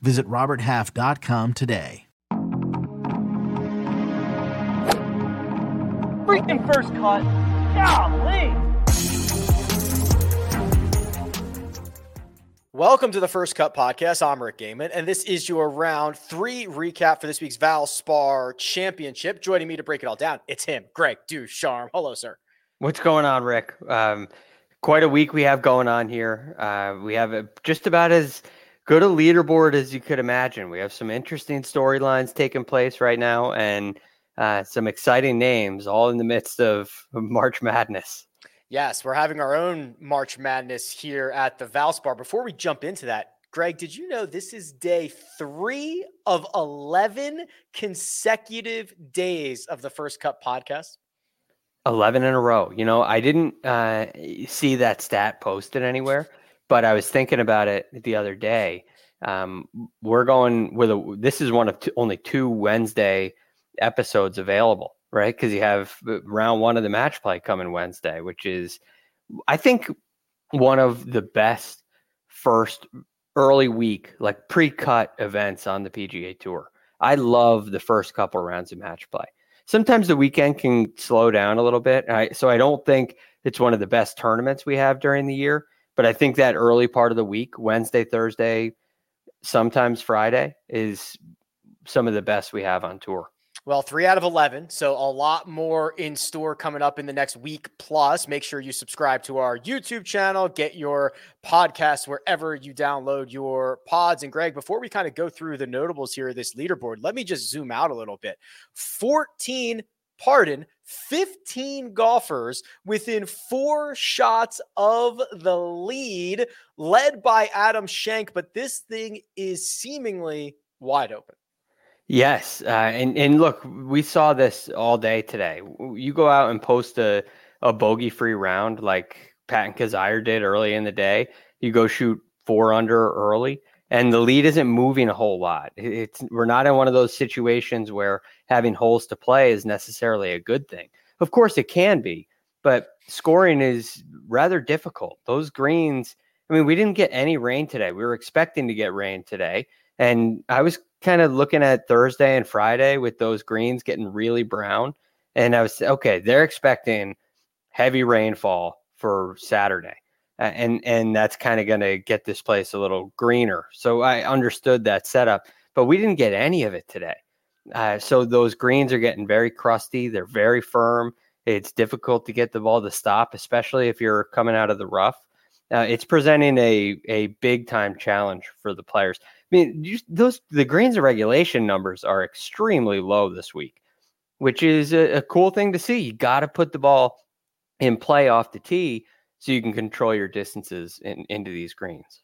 Visit RobertHalf.com today. Freaking first cut. Golly. Welcome to the First Cut Podcast. I'm Rick Gehman, and this is your round three recap for this week's Valspar Championship. Joining me to break it all down, it's him, Greg DuCharme. Hello, sir. What's going on, Rick? Um, quite a week we have going on here. Uh, we have a, just about as good a leaderboard as you could imagine. We have some interesting storylines taking place right now, and uh, some exciting names, all in the midst of March Madness. Yes, we're having our own March Madness here at the Valspar. Before we jump into that, Greg, did you know this is day three of 11 consecutive days of the First Cut podcast? 11 in a row. You know, I didn't uh, see that stat posted anywhere, but I was thinking about it the other day. Um, we're going with a, this is one of only two Wednesday episodes available right? Because you have round one of the match play coming Wednesday, which is, I think, one of the best first early week, like pre cut events on the PGA Tour. I love the first couple rounds of match play. Sometimes the weekend can slow down a little bit. I, so I don't think it's one of the best tournaments we have during the year. But I think that early part of the week, Wednesday, Thursday, sometimes Friday, is some of the best we have on tour. Well, three out of 11. So a lot more in store coming up in the next week plus. Make sure you subscribe to our YouTube channel, get your podcast wherever you download your pods. And Greg, before we kind of go through the notables here this leaderboard, let me just zoom out a little bit. 14, pardon, 15 golfers within four shots of the lead, led by Adam Schenk. But this thing is seemingly wide open. Yes, uh, and and look, we saw this all day today. You go out and post a a bogey free round like Patton Kizzire did early in the day. You go shoot four under early, and the lead isn't moving a whole lot. It's we're not in one of those situations where having holes to play is necessarily a good thing. Of course, it can be, but scoring is rather difficult. Those greens. I mean, we didn't get any rain today. We were expecting to get rain today. And I was kind of looking at Thursday and Friday with those greens getting really brown. And I was, okay, they're expecting heavy rainfall for Saturday. And and that's kind of going to get this place a little greener. So I understood that setup, but we didn't get any of it today. Uh, so those greens are getting very crusty. They're very firm. It's difficult to get the ball to stop, especially if you're coming out of the rough. Uh, it's presenting a a big time challenge for the players. I mean, you, those the greens of regulation numbers are extremely low this week, which is a, a cool thing to see. You got to put the ball in play off the tee so you can control your distances in, into these greens.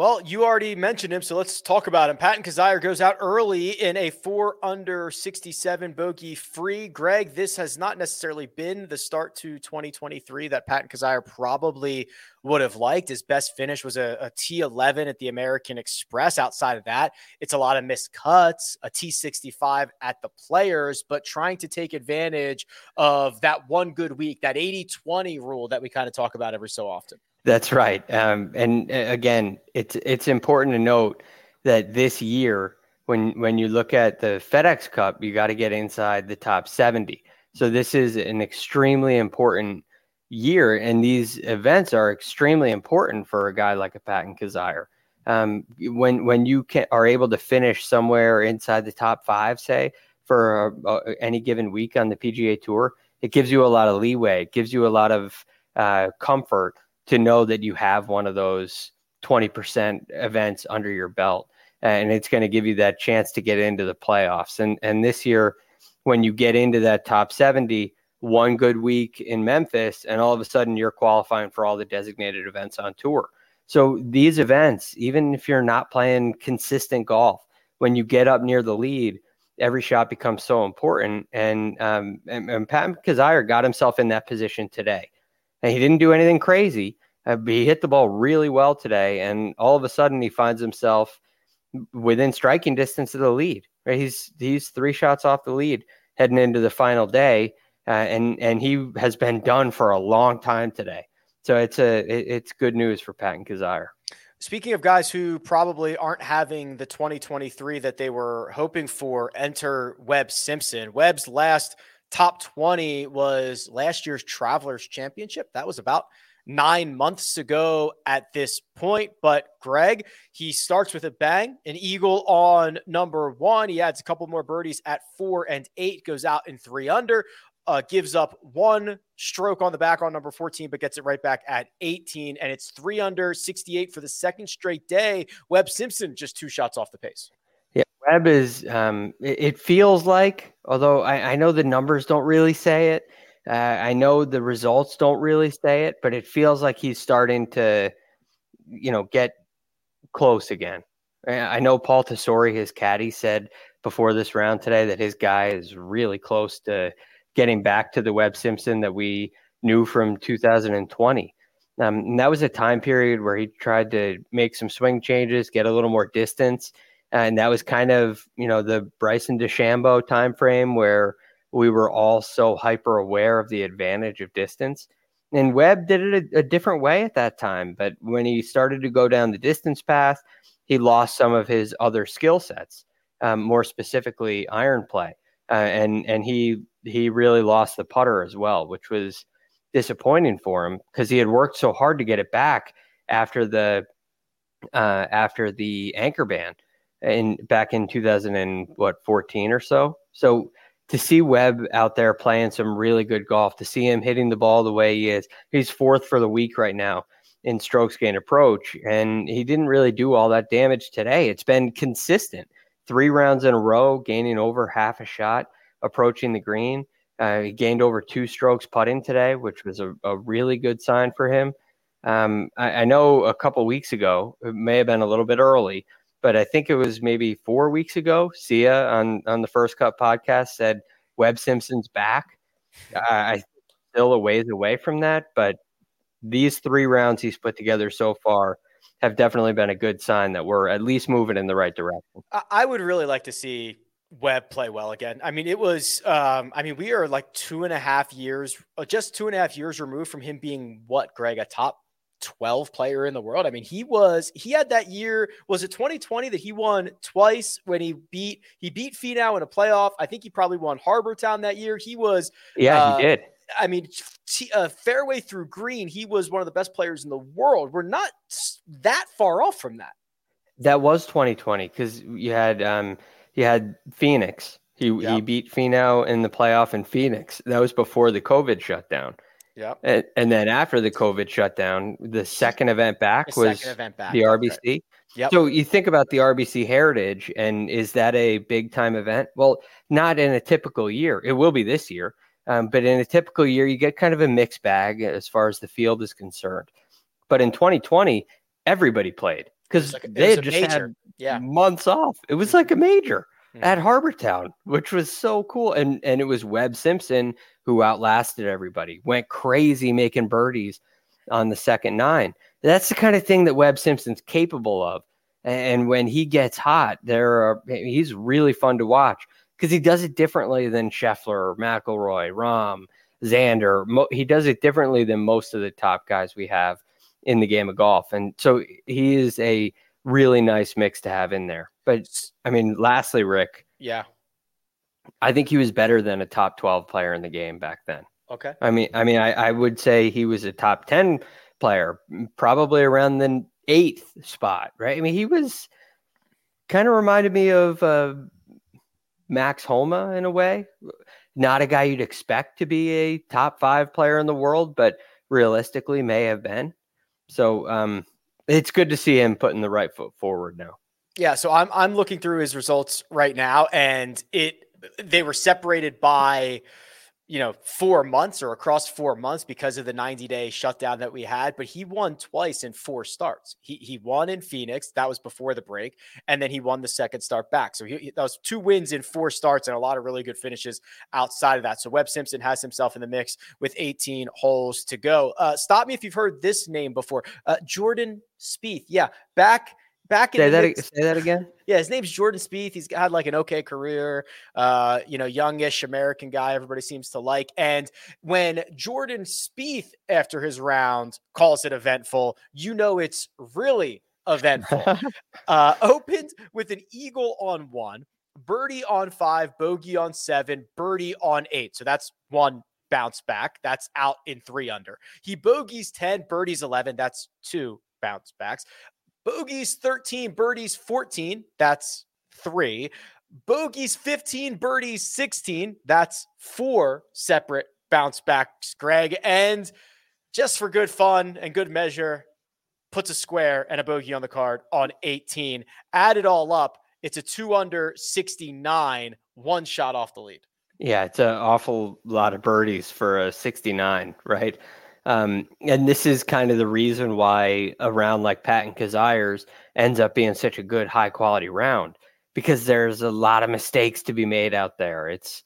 Well, you already mentioned him, so let's talk about him. Patton Kizzire goes out early in a four under 67 bogey free. Greg, this has not necessarily been the start to 2023 that Patton Kizzire probably would have liked. His best finish was a a T11 at the American Express. Outside of that, it's a lot of missed cuts, a T65 at the players, but trying to take advantage of that one good week, that 80 20 rule that we kind of talk about every so often. That's right. Um, and uh, again, it's it's important to note that this year, when when you look at the FedEx Cup, you got to get inside the top 70. So this is an extremely important year, and these events are extremely important for a guy like a Patton Kizzire. Um, when when you can, are able to finish somewhere inside the top five, say for a, a, any given week on the PGA Tour, it gives you a lot of leeway. It gives you a lot of uh, comfort to know that you have one of those 20% events under your belt and it's going to give you that chance to get into the playoffs. And and this year when you get into that top 70 one good week in Memphis and all of a sudden you're qualifying for all the designated events on tour. So these events even if you're not playing consistent golf when you get up near the lead, every shot becomes so important. And um, and, and Pat Kizzire got himself in that position today, and he didn't do anything crazy. Uh, he hit the ball really well today, and all of a sudden he finds himself within striking distance of the lead. Right? He's he's three shots off the lead heading into the final day, uh, and and he has been done for a long time today. So it's a it, it's good news for Patton Kizzire. Speaking of guys who probably aren't having the 2023 that they were hoping for, enter Webb Simpson. Webb's last top 20 was last year's Travelers Championship. That was about nine months ago at this point. But Greg, he starts with a bang, an eagle on number one. He adds a couple more birdies at four and eight, goes out in three under uh, gives up one stroke on the back on number 14, but gets it right back at 18. And it's three under 68 for the second straight day. Webb Simpson just two shots off the pace. Webb is, um, it, it feels like, although I, I, know the numbers don't really say it, uh, I know the results don't really say it, but it feels like he's starting to, you know, get close again. I know Paul Tesori, his caddy, said before this round today that his guy is really close to getting back to the Webb Simpson that we knew from 2020. Um, and that was a time period where he tried to make some swing changes, get a little more distance, and that was kind of you know the Bryson DeChambeau time frame where we were all so hyper aware of the advantage of distance. And Webb did it a, a different way at that time, but when he started to go down the distance path, he lost some of his other skill sets, um, more specifically iron play, uh, and and he he really lost the putter as well, which was disappointing for him because he had worked so hard to get it back after the uh, after the anchor ban in back in 2014 or so. So to see Webb out there playing some really good golf, to see him hitting the ball the way he is, he's fourth for the week right now in strokes gain approach, and he didn't really do all that damage today. It's been consistent, three rounds in a row, gaining over half a shot approaching the green. Uh, he gained over two strokes putting today, which was a, a really good sign for him. Um, I, I, know a couple weeks ago, it may have been a little bit early, but I think it was maybe four weeks ago. Sia on on the First Cut podcast said Webb Simpson's back. I still a ways away from that, but these three rounds he's put together so far have definitely been a good sign that we're at least moving in the right direction. I would really like to see Webb play well again. I mean, it was, um, I mean, we are like two and a half years, uh, just two and a half years removed from him being what, Greg, a top 12 player in the world. I mean, he was, he had that year, was it 2020 that he won twice when he beat, he beat Finau in a playoff. I think he probably won Harbour Town that year. He was, yeah, uh, he did. I mean, t- uh, fairway through green, he was one of the best players in the world. We're not that far off from that. That was 2020 because you had, um, he had Phoenix. He yep. he beat Finau in the playoff in Phoenix. That was before the COVID shutdown. Yeah. And, and, then after the COVID shutdown, the second event back the was event back. the RBC. Right. Yep. So you think about the RBC Heritage, and is that a big time event? Well, not in a typical year. It will be this year, um, but in a typical year, you get kind of a mixed bag as far as the field is concerned. But in 2020, everybody played because like they had just major. had yeah. months off. It was like a major at mm. Harbour Town, which was so cool. And and it was Webb Simpson who outlasted everybody, went crazy making birdies on the second nine. That's the kind of thing that Webb Simpson's capable of. And when he gets hot, there are he's really fun to watch because he does it differently than Scheffler, McIlroy, Rahm, Xander. Mo- he does it differently than most of the top guys we have in the game of golf. And so he is a really nice mix to have in there. But I mean, lastly, Rick. Yeah. I think he was better than a top 12 player in the game back then. Okay. I mean, I mean, I, I would say he was a top 10 player, probably around the eighth spot, right? I mean, he was kind of reminded me of uh, Max Homa in a way. Not a guy you'd expect to be a top five player in the world, but realistically may have been. So um, it's good to see him putting the right foot forward now. Yeah, so I'm I'm looking through his results right now, and it they were separated by you know, four months or across four months because of the 90 day shutdown that we had, but he won twice in four starts. He, he won in Phoenix. That was before the break. And then he won the second start back. So he, that was two wins in four starts and a lot of really good finishes outside of that. So Webb Simpson has himself in the mix with 18 holes to go. Uh, stop me if you've heard this name before. Uh, Jordan Spieth. Yeah. Back back in say that mix, say that again. Yeah, his name's Jordan Spieth. He's had like an okay career. Uh, you know, youngish American guy. Everybody seems to like. And when Jordan Spieth, after his round, calls it eventful, you know it's really eventful. uh, opened with an eagle on one, birdie on five, bogey on seven, birdie on eight. So that's one bounce back. That's out in three under. He bogeys 10, birdies 11. That's two bounce backs. Bogeys 13, birdies 14. That's three. Bogeys 15, birdies 16. That's four separate bounce backs, Greg. And just for good fun and good measure, puts a square and a bogey on the card on 18. Add it all up, it's a two under 69, one shot off the lead. Yeah, it's an awful lot of birdies for a 69, right? Um, and this is kind of the reason why a round like Patton Kizzire's ends up being such a good, high quality round because there's a lot of mistakes to be made out there. It's,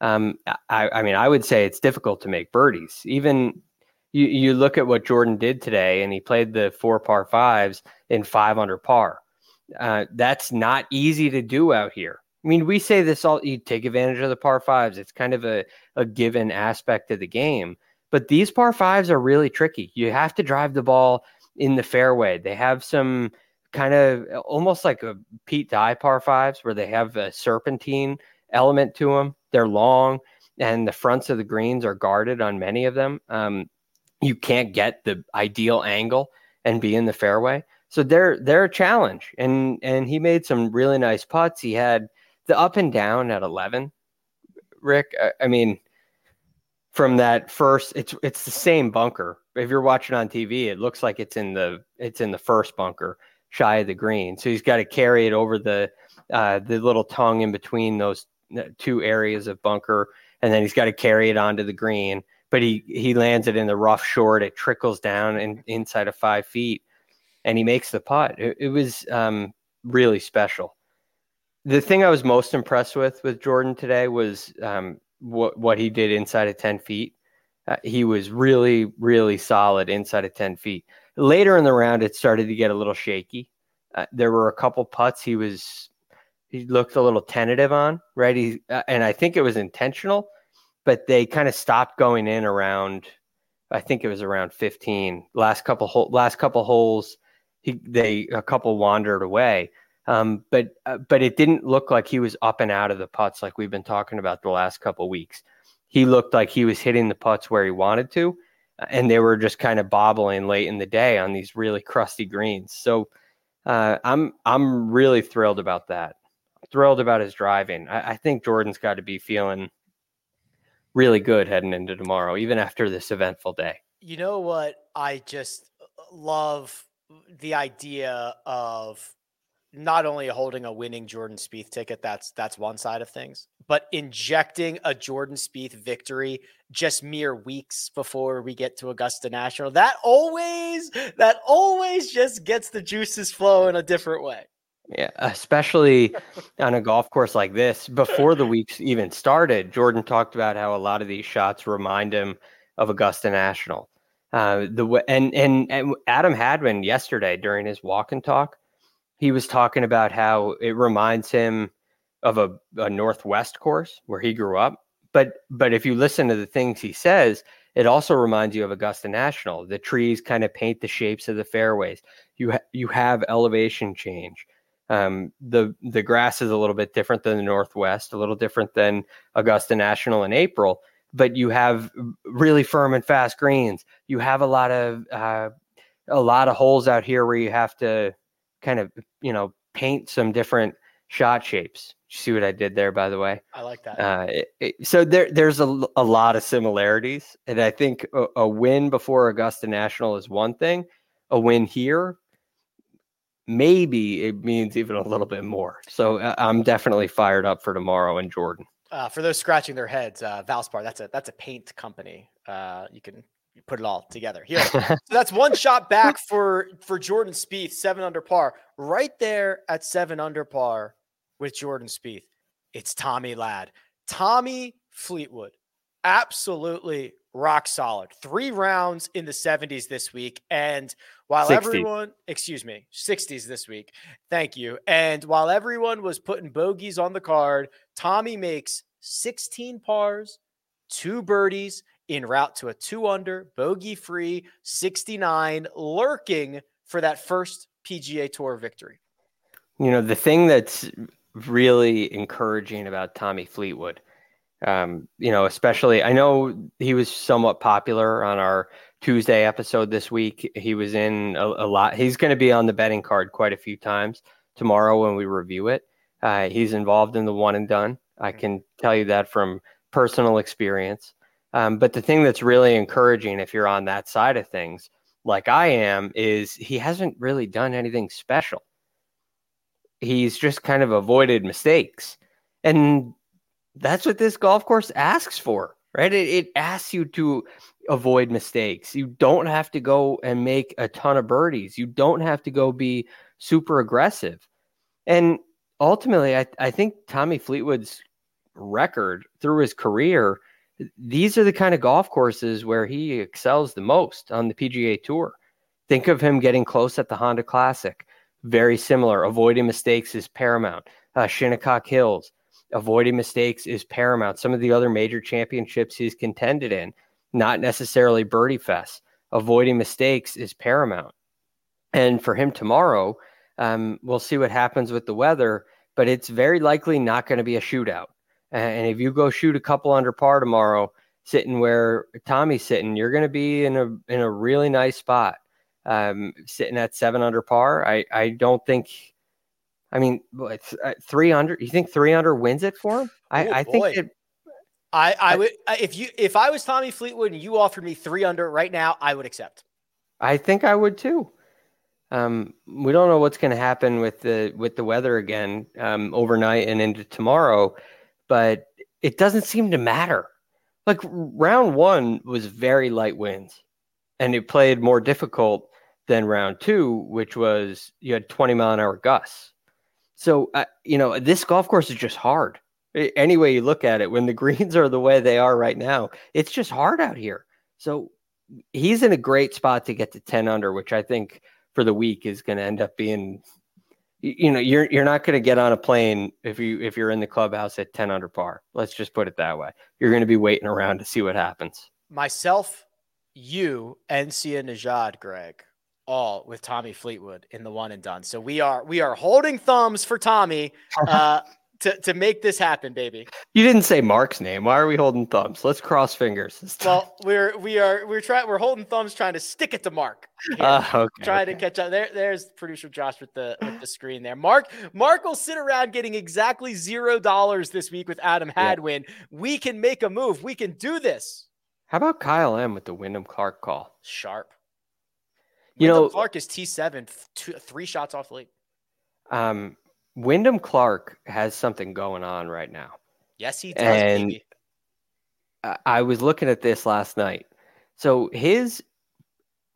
um, I, I mean, I would say it's difficult to make birdies. Even you, you look at what Jordan did today, and he played the four par fives in five under par. Uh, that's not easy to do out here. I mean, we say this all, you take advantage of the par fives. It's kind of a, a given aspect of the game. But these par fives are really tricky. You have to drive the ball in the fairway. They have some kind of almost like a Pete Dye par fives where they have a serpentine element to them. They're long and the fronts of the greens are guarded on many of them. Um, you can't get the ideal angle and be in the fairway. So they're they're a challenge. And and he made some really nice putts. He had the up and down at 11. Rick, I, I mean, from that first it's it's the same bunker. If you're watching on tv it looks like it's in the it's in the first bunker shy of the green. So he's got to carry it over the uh, the little tongue in between those uh, two areas of bunker and then he's got to carry it onto the green. But he he lands it in the rough short it trickles down and inside of five feet and he makes the putt. It, it was um, really special. The thing i was most impressed with with jordan today was um, what what he did inside of 10 feet. Uh, he was really, really solid inside of 10 feet. Later in the round, it started to get a little shaky. Uh, there were a couple putts he was he looked a little tentative on, right? He, uh, and I think it was intentional, but they kind of stopped going in around. I think it was around 15. Last couple last couple holes, he they a couple wandered away. Um, but uh, but it didn't look like he was up and out of the putts like we've been talking about the last couple weeks. He looked like he was hitting the putts where he wanted to, and they were just kind of bobbling late in the day on these really crusty greens. So uh, I'm I'm really thrilled about that. Thrilled about his driving. I, I think Jordan's got to be feeling really good heading into tomorrow, even after this eventful day. You know what? I just uh, love the idea of not only holding a winning Jordan Spieth ticket, that's that's one side of things, but injecting a Jordan Spieth victory just mere weeks before we get to Augusta National. That always that always just gets the juices flowing a different way. Yeah, especially on a golf course like this. Before the weeks even started, Jordan talked about how a lot of these shots remind him of Augusta National. Uh, the and, and and Adam Hadwin yesterday during his walk and talk he was talking about how it reminds him of a, a Northwest course where he grew up. But but if you listen to the things he says, it also reminds you of Augusta National. The trees kind of paint the shapes of the fairways. You ha- you have elevation change. Um, the the grass is a little bit different than the Northwest, a little different than Augusta National in April. But you have really firm and fast greens. You have a lot of uh, a lot of holes out here where you have to kind of you know paint some different shot shapes. You see what I did there, by the way? I like that. Uh, it, it, so there, there's a, a lot of similarities, and I think a, a, win before Augusta National is one thing. A win here, maybe it means even a little bit more. So uh, I'm definitely fired up for tomorrow in Jordan. Uh, for those scratching their heads, uh, Valspar, that's a that's a paint company. Uh, you can put it all together here. so that's one shot back for for Jordan Spieth, seven under par, right there at seven under par with Jordan Spieth. It's Tommy Ladd, Tommy Fleetwood, absolutely rock solid. Three rounds in the 70s this week, and while 60. everyone, excuse me, 60s this week. Thank you. And while everyone was putting bogeys on the card, Tommy makes 16 pars, two birdies en route to a two under, bogey free 69, lurking for that first PGA Tour victory. You know, the thing that's really encouraging about Tommy Fleetwood, um, you know, especially, I know he was somewhat popular on our Tuesday episode this week. He was in a, a lot. He's going to be on the betting card quite a few times tomorrow when we review it. Uh, he's involved in the one and done. I can tell you that from personal experience. Um, but the thing that's really encouraging, if you're on that side of things, like I am, is he hasn't really done anything special. He's just kind of avoided mistakes. And that's what this golf course asks for, right? It, it asks you to avoid mistakes. You don't have to go and make a ton of birdies. You don't have to go be super aggressive. And ultimately, I, I think Tommy Fleetwood's record through his career, these are the kind of golf courses where he excels the most on the PGA Tour. Think of him getting close at the Honda Classic. Very similar. Avoiding mistakes is paramount. Uh, Shinnecock Hills, avoiding mistakes is paramount. Some of the other major championships he's contended in, not necessarily birdie fest. Avoiding mistakes is paramount. And for him tomorrow, um, we'll see what happens with the weather, but it's very likely not going to be a shootout. And if you go shoot a couple under par tomorrow, sitting where Tommy's sitting, you're going to be in a in a really nice spot. Um, sitting at seven under par, I I don't think. I mean, uh, three under. You think three under wins it for him? I, I think it, I, I would if you if I was Tommy Fleetwood and you offered me three under right now, I would accept. I think I would too. Um, we don't know what's going to happen with the with the weather again um, overnight and into tomorrow, but it doesn't seem to matter. Like round one was very light winds, and it played more difficult than round two, which was you had 20 mile an hour gusts. So uh, you know this golf course is just hard any way you look at it, when the greens are the way they are right now, it's just hard out here. So he's in a great spot to get to 10 under, which I think for the week is going to end up being you know you're you're not going to get on a plane if you if you're in the clubhouse at 10 under par. Let's just put it that way. You're going to be waiting around to see what happens. Myself you and Sia Nejad Greg all with Tommy Fleetwood in the one and done. So we are we are holding thumbs for Tommy. Uh to, to make this happen, baby. You didn't say Mark's name. Why are we holding thumbs? Let's cross fingers. Well, we're we are we're trying we're holding thumbs trying to stick it to Mark. Uh, okay, trying okay. to catch up. There, there's producer Josh with the with the screen there. Mark Mark will sit around getting exactly zero dollars this week with Adam Hadwin. Yeah. We can make a move. We can do this. How about Kyle M with the Wyndham Clark call? Sharp. You Wyndham know, Clark is T seven, three shots off the lead. Um, Wyndham Clark has something going on right now. Yes, he does. And baby. I was looking at this last night. So his,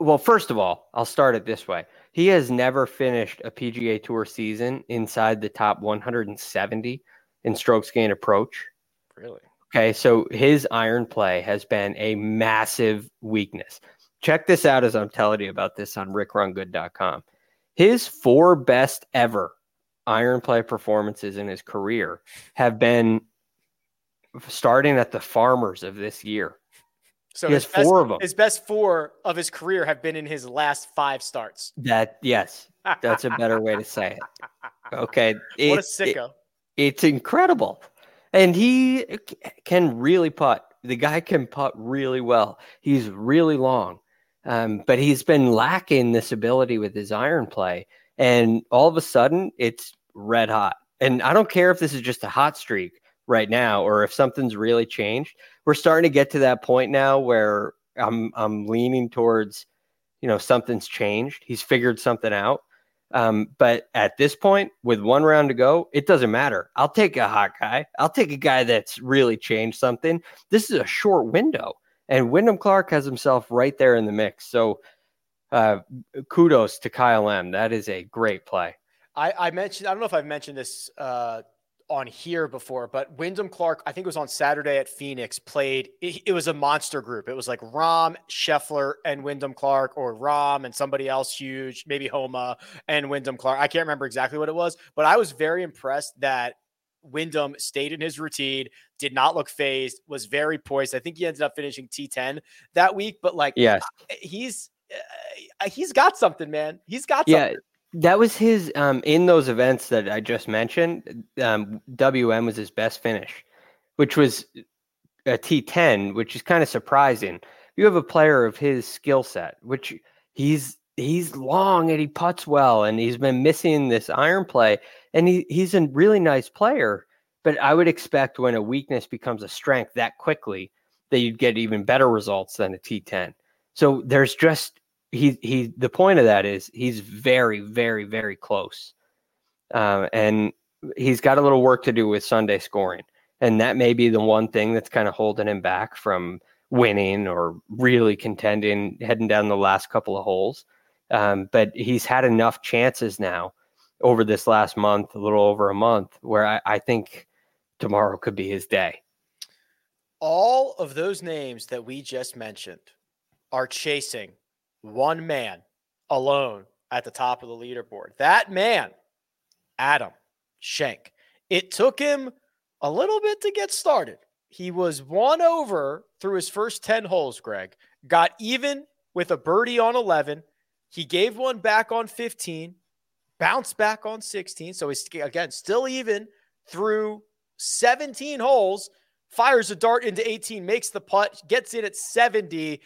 well, first of all, I'll start it this way. He has never finished a PGA Tour season inside the top 170 in strokes gain approach. Really? Okay, so his iron play has been a massive weakness. Check this out as I'm telling you about this on rickrungood.com. His four best ever iron play performances in his career have been starting at the farmers of this year. So he has best, four of them. His best four of his career have been in his last five starts. That yes, that's a better way to say it. Okay, it, what a sicko! It, it's incredible, and he can really putt. The guy can putt really well. He's really long, um, but he's been lacking this ability with his iron play and all of a sudden it's red hot. And I don't care if this is just a hot streak right now or if something's really changed. We're starting to get to that point now where I'm I'm leaning towards, you know, something's changed. He's figured something out. Um, but at this point, with one round to go, it doesn't matter. I'll take a hot guy. I'll take a guy that's really changed something. This is a short window, and Wyndham Clark has himself right there in the mix. So, uh, kudos to Kyle M. That is a great play. I, I mentioned. I don't know if I've mentioned this uh, on here before, but Wyndham Clark, I think it was on Saturday at Phoenix, played. It, it, was a monster group. It was like Rahm, Scheffler, and Wyndham Clark, or Rahm and somebody else huge, maybe Homa and Wyndham Clark. I can't remember exactly what it was, but I was very impressed that Wyndham stayed in his routine, did not look phased, was very poised. I think he ended up finishing T10 that week, but like, yes, he's uh, he's got something, man. He's got something. Yeah that was his um, in those events that I just mentioned. Um, WM was his best finish, which was a T10, which is kind of surprising. You have a player of his skill set, which he's he's long and he puts well, and he's been missing this iron play, and he he's a really nice player. But I would expect when a weakness becomes a strength that quickly, that you'd get even better results than a T10. So there's just he he the point of that is he's very very very close. Um, and he's got a little work to do with sunday scoring. And that may be the one thing that's kind of holding him back from winning or really contending heading down the last couple of holes. Um, but he's had enough chances now over this last month a little over a month where I, I think tomorrow could be his day. All of those names that we just mentioned are chasing one man alone at the top of the leaderboard. That man, Adam Schenk. It took him a little bit to get started. He was one over through his first 10 holes, Greg. Got even with a birdie on 11. He gave one back on 15, bounced back on 16. So he's, again, still even through 17 holes. Fires a dart into 18, makes the putt, gets in at 70,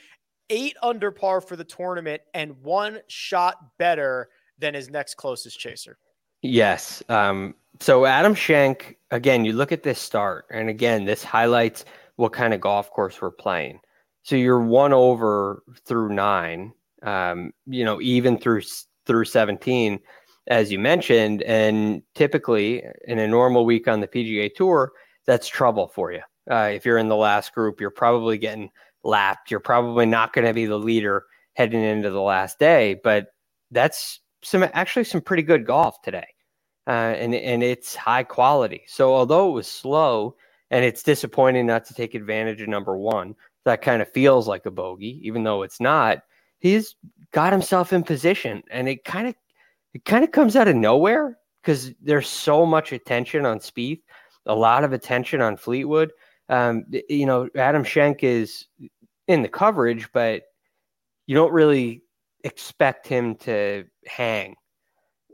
eight under par for the tournament and one shot better than his next closest chaser. Yes. Um, so Adam Schenk, again, you look at this start, and again, this highlights what kind of golf course we're playing. So you're one over through nine, um, you know, even through through 17, as you mentioned, and typically in a normal week on the PGA Tour, that's trouble for you. Uh, if you're in the last group, you're probably getting lapped. You're probably not going to be the leader heading into the last day, but that's some actually some pretty good golf today, uh, and and it's high quality. So although it was slow and it's disappointing not to take advantage of number one, that kind of feels like a bogey, even though it's not. He's got himself in position, and it kind of it kind of comes out of nowhere because there's so much attention on Spieth, a lot of attention on Fleetwood. Um, you know, Adam Schenk is in the coverage, but you don't really expect him to hang.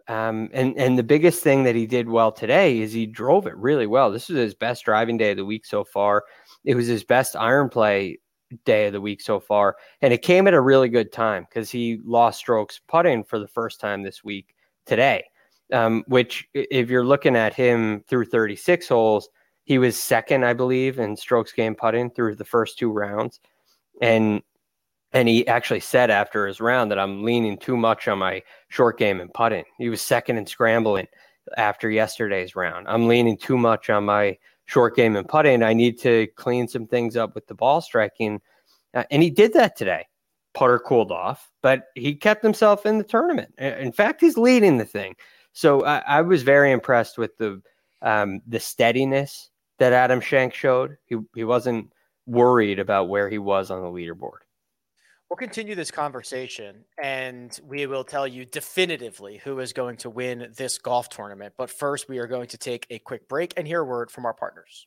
Um, and and the biggest thing that he did well today is he drove it really well. This was his best driving day of the week so far. It was his best iron play day of the week so far, and it came at a really good time because he lost strokes putting for the first time this week today. Um, which, if you're looking at him through 36 holes, he was second, I believe, in strokes gained putting through the first two rounds and and he actually said after his round that I'm leaning too much on my short game and putting. He was second in scrambling after yesterday's round. I'm leaning too much on my short game and putting. I need to clean some things up with the ball striking. Uh, and he did that today. Putter cooled off, but he kept himself in the tournament. In fact, he's leading the thing. So I, I was very impressed with the um, the steadiness that Adam Schenk showed. He he wasn't worried about where he was on the leaderboard. We'll continue this conversation and we will tell you definitively who is going to win this golf tournament. But first, we are going to take a quick break and hear a word from our partners.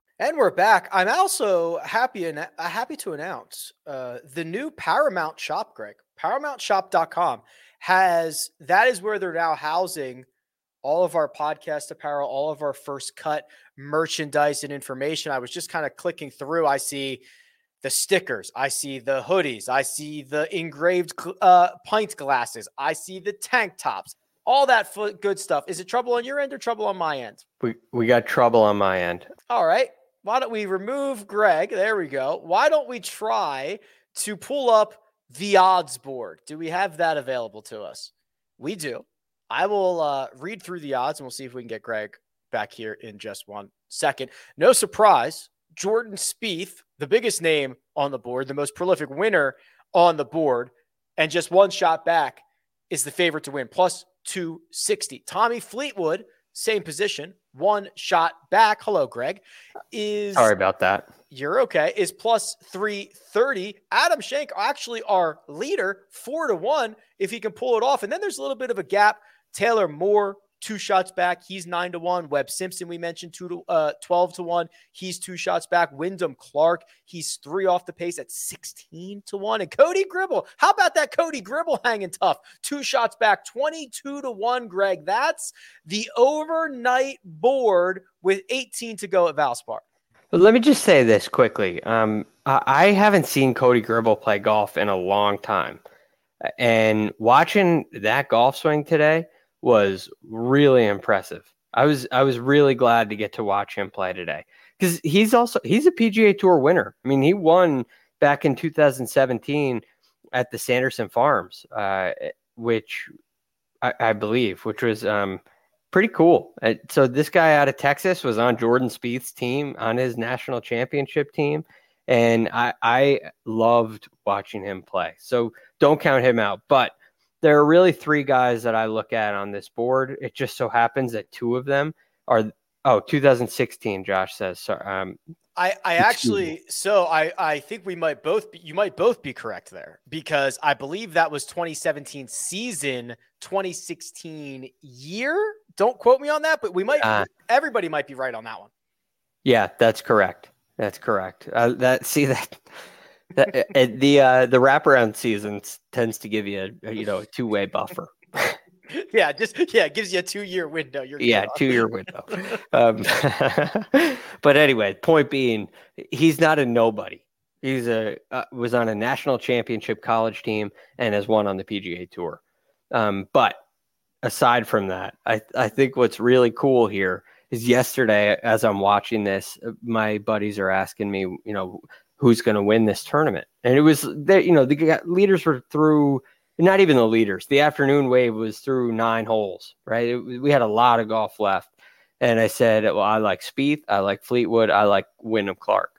And we're back. I'm also happy and uh, happy to announce uh, the new Paramount shop, Greg. ParamountShop.com has that is where they're now housing all of our podcast apparel, all of our first cut merchandise and information. I was just kind of clicking through. I see the stickers, I see the hoodies, I see the engraved uh, pint glasses, I see the tank tops, all that good stuff. Is it trouble on your end or trouble on my end? We we got trouble on my end. All right. Why don't we remove Greg? There we go. Why don't we try to pull up the odds board? Do we have that available to us? We do. I will uh, read through the odds and we'll see if we can get Greg back here in just one second. No surprise, Jordan Spieth, the biggest name on the board, the most prolific winner on the board, and just one shot back is the favorite to win, plus 260. Tommy Fleetwood, same position, one shot back. Hello, Greg. Is sorry about that. You're okay. Is plus 330. Adam Schenk, actually our leader, four to one, if he can pull it off. And then there's a little bit of a gap Taylor Moore, two shots back. He's nine to one. Webb Simpson, we mentioned two to uh, 12 to one. He's two shots back. Wyndham Clark, he's three off the pace at 16 to one. And Cody Gribble, how about that Cody Gribble hanging tough? Two shots back, 22 to one, Greg. That's the overnight board with 18 to go at Valspar. Let me just say this quickly. Um, I haven't seen Cody Gribble play golf in a long time. And watching that golf swing today – was really impressive. I was I was really glad to get to watch him play today because he's also he's a PGA Tour winner. I mean, he won back in 2017 at the Sanderson Farms, uh, which I, I, believe, which was um, pretty cool. Uh, so this guy out of Texas was on Jordan Spieth's team, on his national championship team, and I, I loved watching him play. So don't count him out, but there are really three guys that I look at on this board. It just so happens that two of them are oh 2016. Josh says sorry. Um, I, I actually so I I think we might both be, you might both be correct there because I believe that was 2017 season 2016 year. Don't quote me on that, but we might uh, everybody might be right on that one. Yeah, that's correct. That's correct. Uh, that see that the uh, the, uh, the wraparound season tends to give you a, you know a two way buffer. yeah, just yeah, it gives you a two year window. You're yeah, two year window. um, but anyway, point being, he's not a nobody. He's a uh, was on a national championship college team and has won on the PGA Tour. Um, but aside from that, I I think what's really cool here is yesterday as I'm watching this, my buddies are asking me, you know, who's going to win this tournament. And it was that you know the leaders were through not even the leaders. The afternoon wave was through nine holes, right? It, we had a lot of golf left, and I said, well, I like Spieth, I like Fleetwood, I like Wyndham Clark,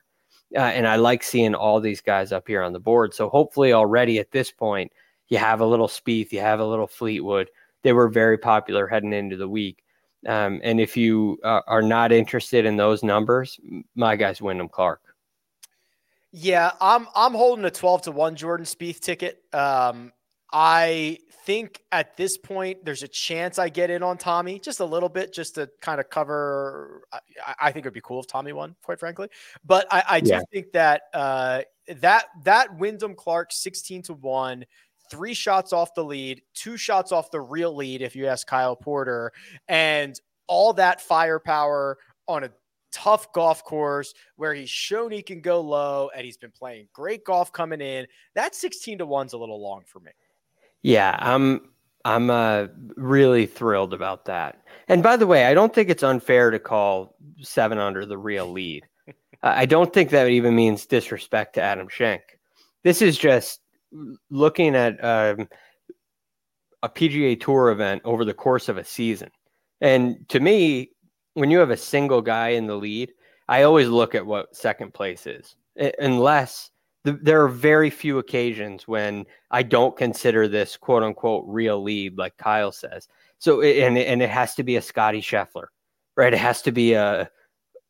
uh, and I like seeing all these guys up here on the board. So hopefully, already at this point, you have a little Spieth, you have a little Fleetwood. They were very popular heading into the week. Um, and if you uh, are not interested in those numbers, my guy's Wyndham Clark. Yeah, I'm I'm holding a 12 to 1 Jordan Spieth ticket. Um, I think at this point there's a chance I get in on Tommy just a little bit, just to kind of cover. I, I think it'd be cool if Tommy won, quite frankly. But I, I do yeah. think that uh, that that Wyndham Clark 16 to one, three shots off the lead, two shots off the real lead, if you ask Kyle Porter, and all that firepower on a tough golf course where he's shown he can go low and he's been playing great golf coming in. That 16 to 1's a little long for me. Yeah, I'm I'm uh, really thrilled about that. And by the way, I don't think it's unfair to call 7 under the real lead. I don't think that even means disrespect to Adam Schenk. This is just looking at um, a PGA Tour event over the course of a season. And to me, when you have a single guy in the lead, I always look at what second place is, unless the, there are very few occasions when I don't consider this quote unquote real lead, like Kyle says. So and and it has to be a Scotty Scheffler, right? It has to be a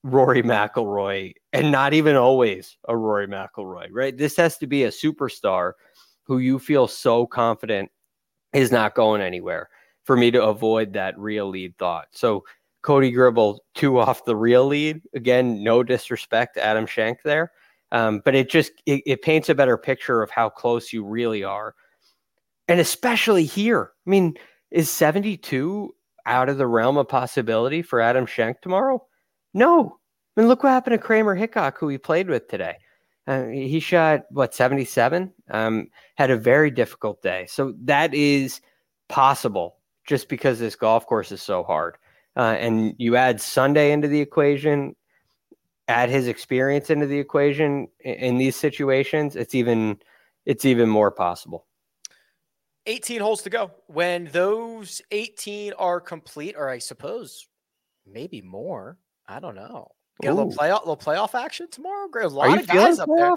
Rory McIlroy, and not even always a Rory McIlroy, right? This has to be a superstar who you feel so confident is not going anywhere for me to avoid that real lead thought. So Cody Gribble two off the real lead. Again, no disrespect to Adam Schenk there. Um, but it just it, it paints a better picture of how close you really are. And especially here. I mean, is 72 out of the realm of possibility for Adam Schenk tomorrow? No. I mean, look what happened to Kramer Hickok, who he played with today. Uh, he shot what 77 um, had a very difficult day so that is possible just because this golf course is so hard uh, and you add sunday into the equation add his experience into the equation in, in these situations it's even it's even more possible. 18 holes to go. When those 18 are complete or i suppose maybe more i don't know. Get a little playoff, little playoff action tomorrow. A lot of guys up there.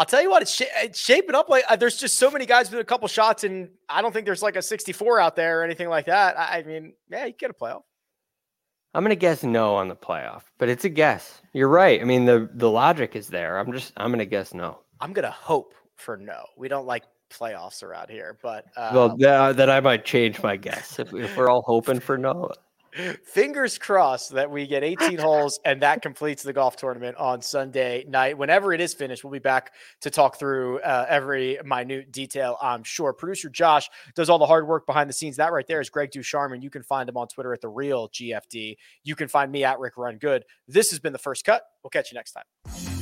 I'll tell you what, it's, sh- it's shaping up like uh, there's just so many guys with a couple shots, and I don't think there's like a 64 out there or anything like that. I, I mean, yeah, you get a playoff. I'm gonna guess no on the playoff, but it's a guess. You're right. I mean, the the logic is there. I'm just I'm gonna guess no. I'm gonna hope for no. We don't like playoffs around here, but uh, well, that, then I might change my guess if, if we're all hoping for no. Fingers crossed that we get 18 holes and that completes the golf tournament on Sunday night. Whenever it is finished, we'll be back to talk through uh, every minute detail, I'm sure. Producer Josh does all the hard work behind the scenes. That right there is Greg DuCharme. You can find him on Twitter at The Real GFD. You can find me at Rick Run Good. This has been the first cut. We'll catch you next time.